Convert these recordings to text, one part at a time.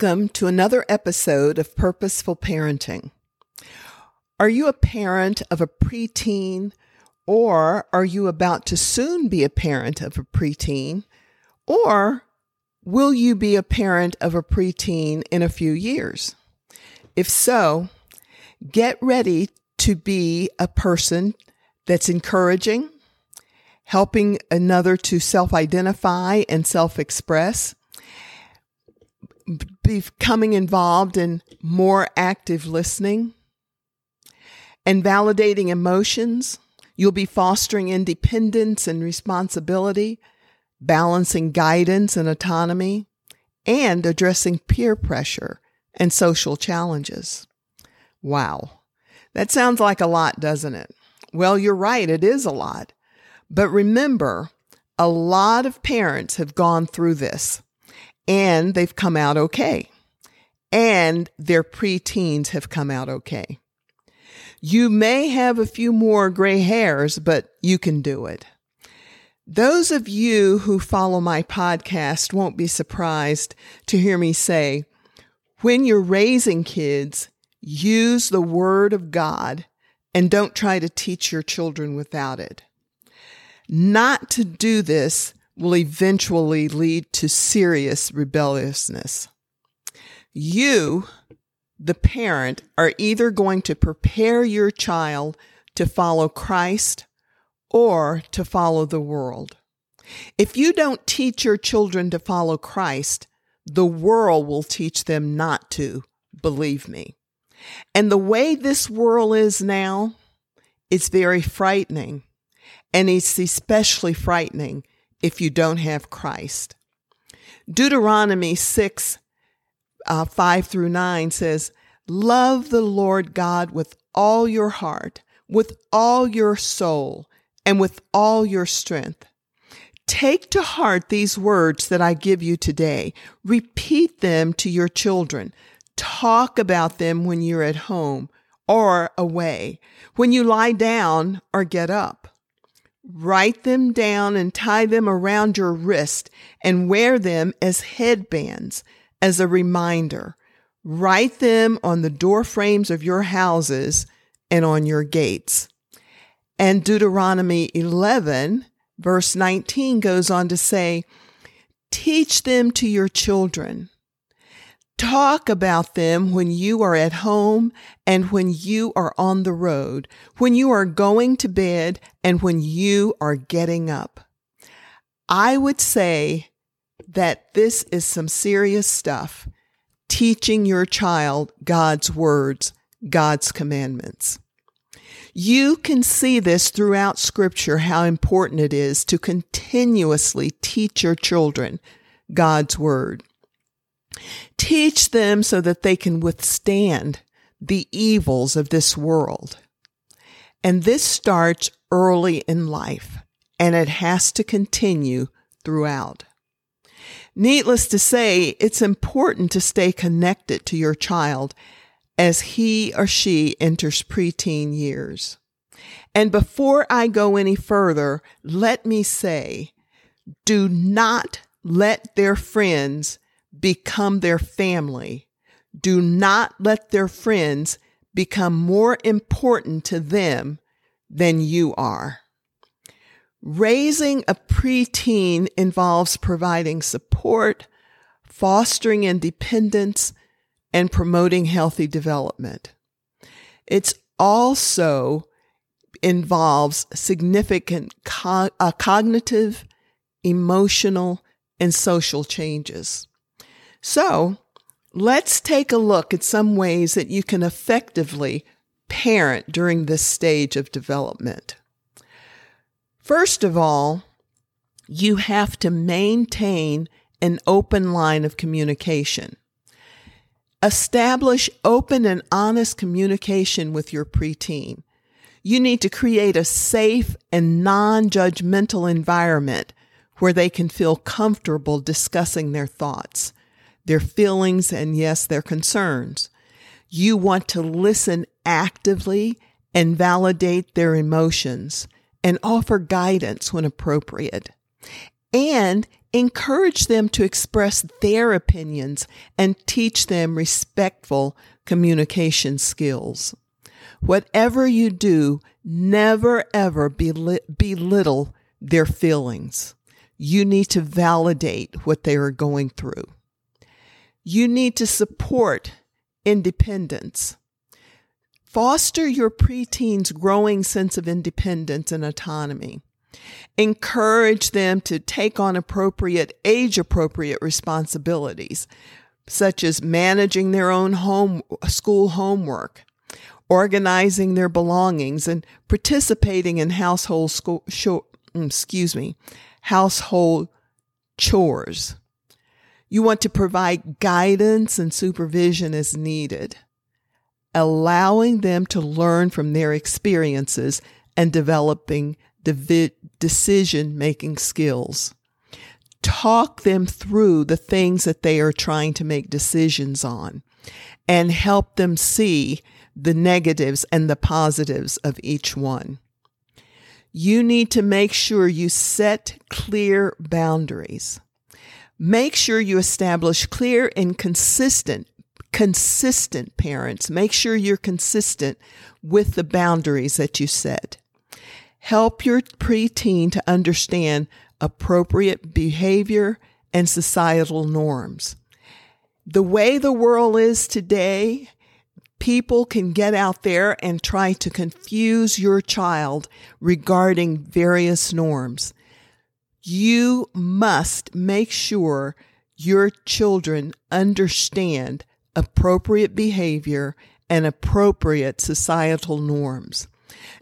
Welcome to another episode of Purposeful Parenting. Are you a parent of a preteen, or are you about to soon be a parent of a preteen, or will you be a parent of a preteen in a few years? If so, get ready to be a person that's encouraging, helping another to self identify and self express becoming involved in more active listening and validating emotions. You'll be fostering independence and responsibility, balancing guidance and autonomy, and addressing peer pressure and social challenges. Wow. That sounds like a lot, doesn't it? Well, you're right. It is a lot. But remember, a lot of parents have gone through this and they've come out okay. And their preteens have come out okay. You may have a few more gray hairs, but you can do it. Those of you who follow my podcast won't be surprised to hear me say, when you're raising kids, use the word of God and don't try to teach your children without it. Not to do this will eventually lead to serious rebelliousness. You, the parent, are either going to prepare your child to follow Christ or to follow the world. If you don't teach your children to follow Christ, the world will teach them not to, believe me. And the way this world is now, it's very frightening. And it's especially frightening if you don't have Christ. Deuteronomy 6, uh, 5 through 9 says, Love the Lord God with all your heart, with all your soul, and with all your strength. Take to heart these words that I give you today. Repeat them to your children. Talk about them when you're at home or away, when you lie down or get up. Write them down and tie them around your wrist and wear them as headbands as a reminder. Write them on the door frames of your houses and on your gates. And Deuteronomy 11, verse 19 goes on to say, Teach them to your children Talk about them when you are at home and when you are on the road, when you are going to bed and when you are getting up. I would say that this is some serious stuff, teaching your child God's words, God's commandments. You can see this throughout scripture, how important it is to continuously teach your children God's word. Teach them so that they can withstand the evils of this world. And this starts early in life and it has to continue throughout. Needless to say, it's important to stay connected to your child as he or she enters preteen years. And before I go any further, let me say, do not let their friends become their family. Do not let their friends become more important to them than you are. Raising a preteen involves providing support, fostering independence, and promoting healthy development. It's also involves significant co- uh, cognitive, emotional, and social changes. So let's take a look at some ways that you can effectively parent during this stage of development. First of all, you have to maintain an open line of communication. Establish open and honest communication with your preteen. You need to create a safe and non-judgmental environment where they can feel comfortable discussing their thoughts, their feelings, and yes, their concerns. You want to listen actively and validate their emotions and offer guidance when appropriate. And encourage them to express their opinions and teach them respectful communication skills. Whatever you do, never ever belittle their feelings. You need to validate what they are going through. You need to support independence. Foster your preteen's growing sense of independence and autonomy. Encourage them to take on appropriate, age appropriate responsibilities, such as managing their own home, school homework, organizing their belongings, and participating in household school, mm, excuse me, household chores. You want to provide guidance and supervision as needed, allowing them to learn from their experiences and developing decision making skills. Talk them through the things that they are trying to make decisions on and help them see the negatives and the positives of each one. You need to make sure you set clear boundaries. Make sure you establish clear and consistent consistent parents. Make sure you're consistent with the boundaries that you set. Help your preteen to understand appropriate behavior and societal norms. The way the world is today, people can get out there and try to confuse your child regarding various norms. You must make sure your children understand appropriate behavior and appropriate societal norms.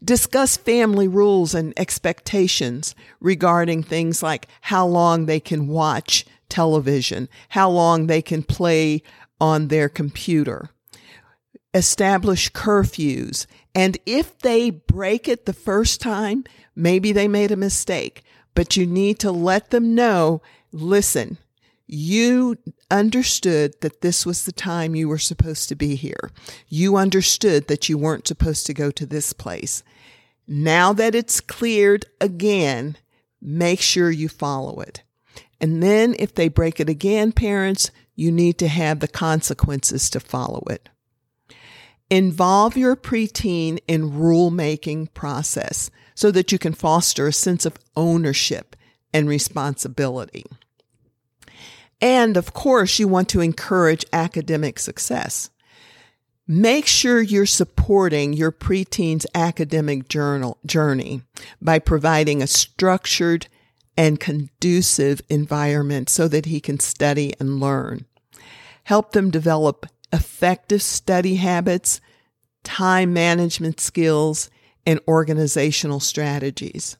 Discuss family rules and expectations regarding things like how long they can watch television, how long they can play on their computer. Establish curfews. And if they break it the first time, maybe they made a mistake, but you need to let them know, listen, you understood that this was the time you were supposed to be here. You understood that you weren't supposed to go to this place. Now that it's cleared again, make sure you follow it. And then if they break it again, parents, you need to have the consequences to follow it. Involve your preteen in the rulemaking process so that you can foster a sense of ownership and responsibility. And of course, you want to encourage academic success. Make sure you're supporting your preteen's academic journal, journey by providing a structured and conducive environment so that he can study and learn. Help them develop effective study habits, time management skills, and organizational strategies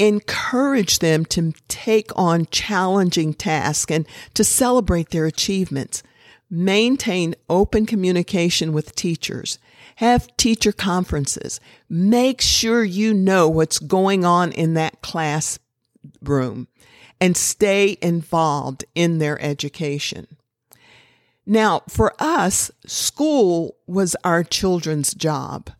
encourage them to take on challenging tasks and to celebrate their achievements. Maintain open communication with teachers. Have teacher conferences. Make sure you know what's going on in that classroom and stay involved in their education. Now, for us, school was our children's job.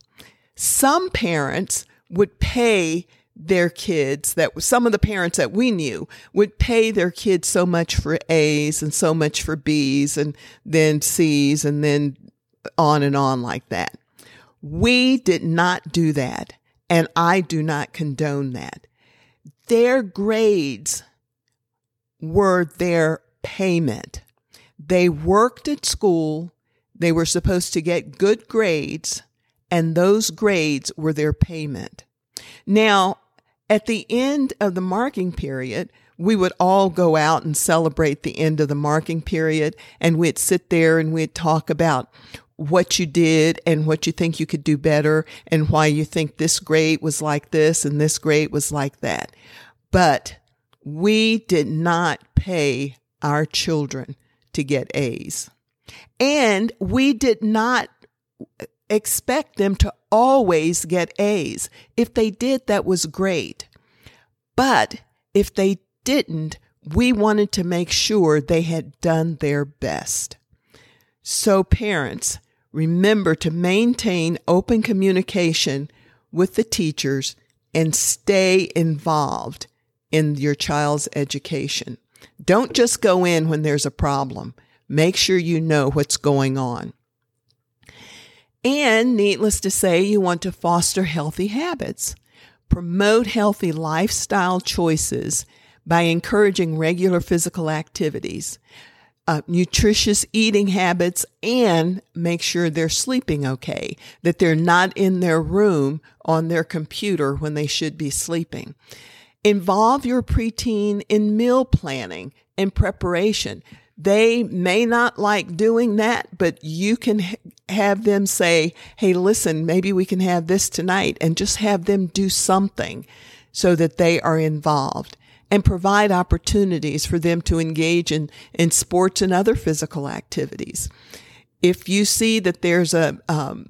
Some parents would pay their kids that some of the parents that we knew would pay their kids so much for A's and so much for B's and then C's and then on and on like that. We did not do that. And I do not condone that. Their grades were their payment. They worked at school. They were supposed to get good grades and those grades were their payment. Now, at the end of the marking period, we would all go out and celebrate the end of the marking period and we'd sit there and we'd talk about what you did and what you think you could do better and why you think this grade was like this and this grade was like that. But we did not pay our children to get A's. And we did not expect them to always get A's. If they did, that was great. But if they didn't, we wanted to make sure they had done their best. So, parents, remember to maintain open communication with the teachers and stay involved in your child's education. Don't just go in when there's a problem. Make sure you know what's going on. And needless to say, you want to foster healthy habits. Promote healthy lifestyle choices by encouraging regular physical activities, uh, nutritious eating habits, and make sure they're sleeping okay, that they're not in their room on their computer when they should be sleeping. Involve your preteen in meal planning and preparation. They may not like doing that, but you can have them say, Hey, listen, maybe we can have this tonight and just have them do something so that they are involved and provide opportunities for them to engage in, in sports and other physical activities. If you see that there's a, um,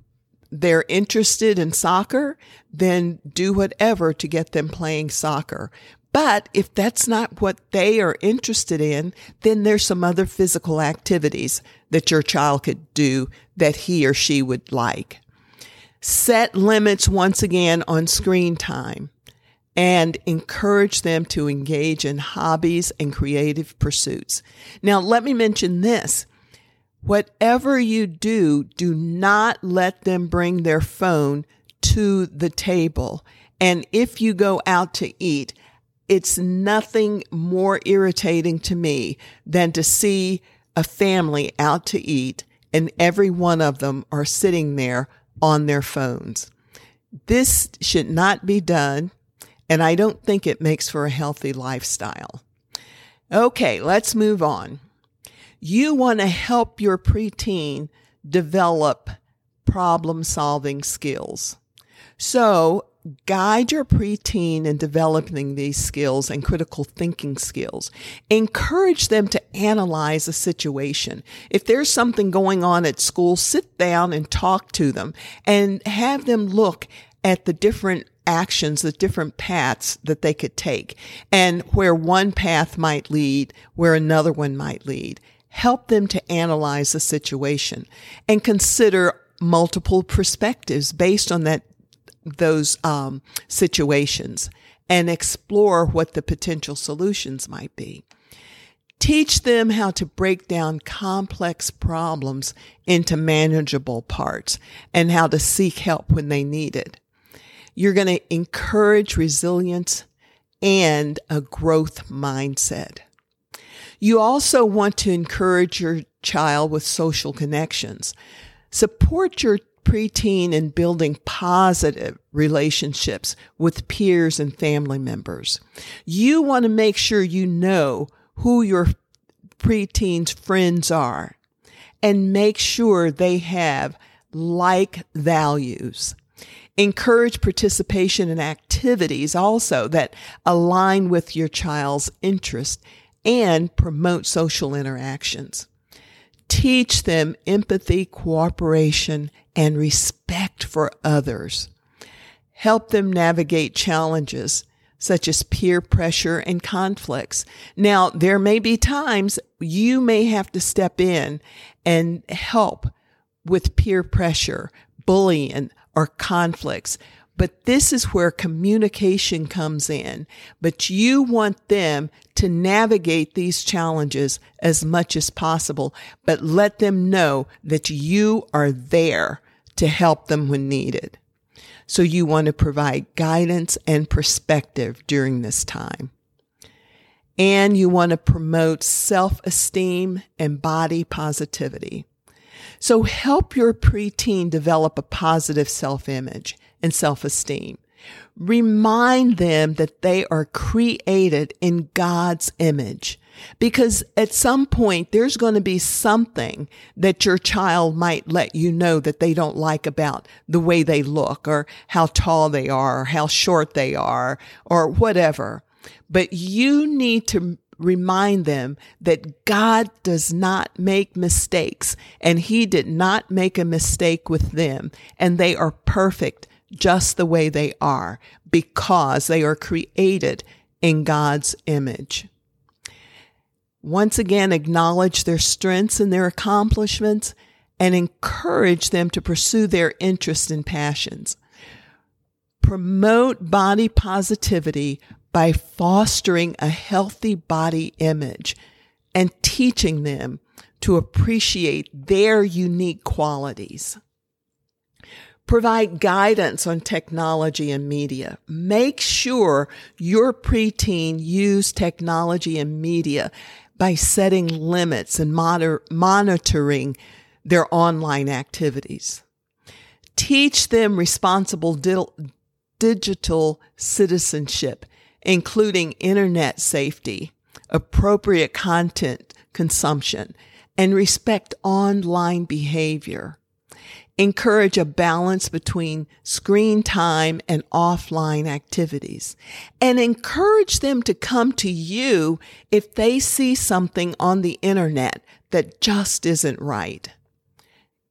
they're interested in soccer, then do whatever to get them playing soccer. But if that's not what they are interested in, then there's some other physical activities that your child could do that he or she would like. Set limits once again on screen time and encourage them to engage in hobbies and creative pursuits. Now, let me mention this. Whatever you do, do not let them bring their phone to the table. And if you go out to eat, it's nothing more irritating to me than to see a family out to eat and every one of them are sitting there on their phones. This should not be done, and I don't think it makes for a healthy lifestyle. Okay, let's move on. You want to help your preteen develop problem solving skills. So guide your preteen in developing these skills and critical thinking skills. Encourage them to analyze a situation. If there's something going on at school, sit down and talk to them and have them look at the different actions, the different paths that they could take and where one path might lead, where another one might lead. Help them to analyze the situation and consider multiple perspectives based on that those um, situations and explore what the potential solutions might be. Teach them how to break down complex problems into manageable parts and how to seek help when they need it. You're going to encourage resilience and a growth mindset. You also want to encourage your child with social connections. Support your preteen in building positive relationships with peers and family members. You want to make sure you know who your preteen's friends are and make sure they have like values. Encourage participation in activities also that align with your child's interest and promote social interactions. Teach them empathy, cooperation, and respect for others. Help them navigate challenges such as peer pressure and conflicts. Now, there may be times you may have to step in and help with peer pressure, bullying, or conflicts. But this is where communication comes in. But you want them to navigate these challenges as much as possible, but let them know that you are there to help them when needed. So you want to provide guidance and perspective during this time. And you want to promote self-esteem and body positivity. So help your preteen develop a positive self-image and self-esteem. Remind them that they are created in God's image. Because at some point, there's going to be something that your child might let you know that they don't like about the way they look or how tall they are or how short they are or whatever. but you need to remind them that God does not make mistakes and he did not make a mistake with them and they are perfect just the way they are because they are created in God's image. Once again, acknowledge their strengths and their accomplishments and encourage them to pursue their interests and passions. Promote body positivity by fostering a healthy body image and teaching them to appreciate their unique qualities. Provide guidance on technology and media. Make sure your preteen use technology and media by setting limits and monitoring their online activities. Teach them responsible di- digital citizenship, including internet safety, appropriate content consumption, and respect online behavior. Encourage a balance between screen time and offline activities and encourage them to come to you if they see something on the internet that just isn't right.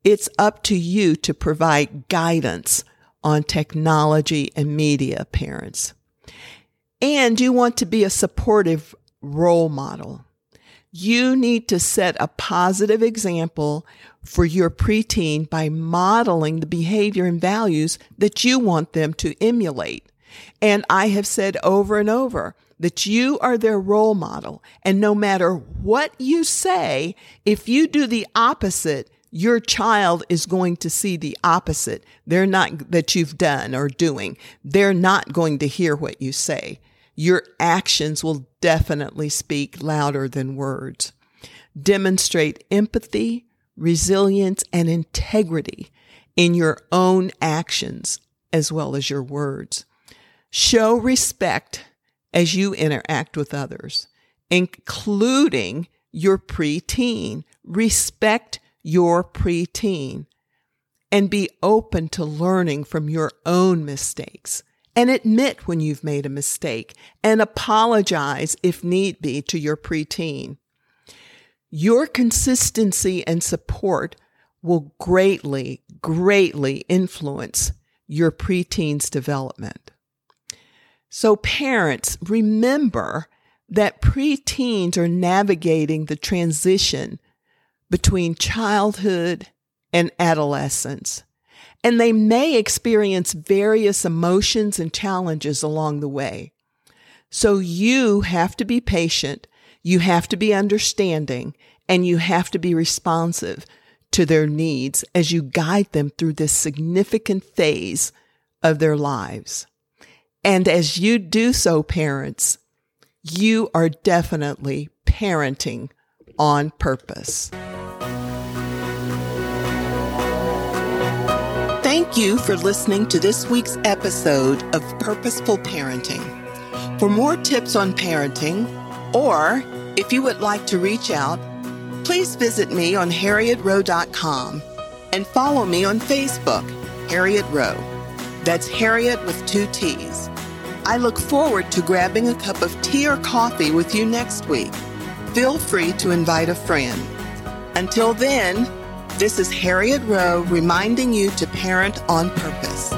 It's up to you to provide guidance on technology and media, parents. And you want to be a supportive role model. You need to set a positive example for your preteen by modeling the behavior and values that you want them to emulate. And I have said over and over that you are their role model. And no matter what you say, if you do the opposite, your child is going to see the opposite. They're not that you've done or doing. They're not going to hear what you say. Your actions will definitely speak louder than words. Demonstrate empathy, resilience, and integrity in your own actions as well as your words. Show respect as you interact with others, including your preteen. Respect your preteen and be open to learning from your own mistakes and admit when you've made a mistake and apologize if need be to your preteen. Your consistency and support will greatly, greatly influence your preteen's development. So parents, remember that preteens are navigating the transition between childhood and adolescence. And they may experience various emotions and challenges along the way. So you have to be patient, you have to be understanding, and you have to be responsive to their needs as you guide them through this significant phase of their lives. And as you do so, parents, you are definitely parenting on purpose. You for listening to this week's episode of Purposeful Parenting. For more tips on parenting, or if you would like to reach out, please visit me on harriettrowe.com and follow me on Facebook, Harriett Rowe. That's Harriett with two T's. I look forward to grabbing a cup of tea or coffee with you next week. Feel free to invite a friend. Until then, this is Harriett Rowe reminding you to parent on purpose.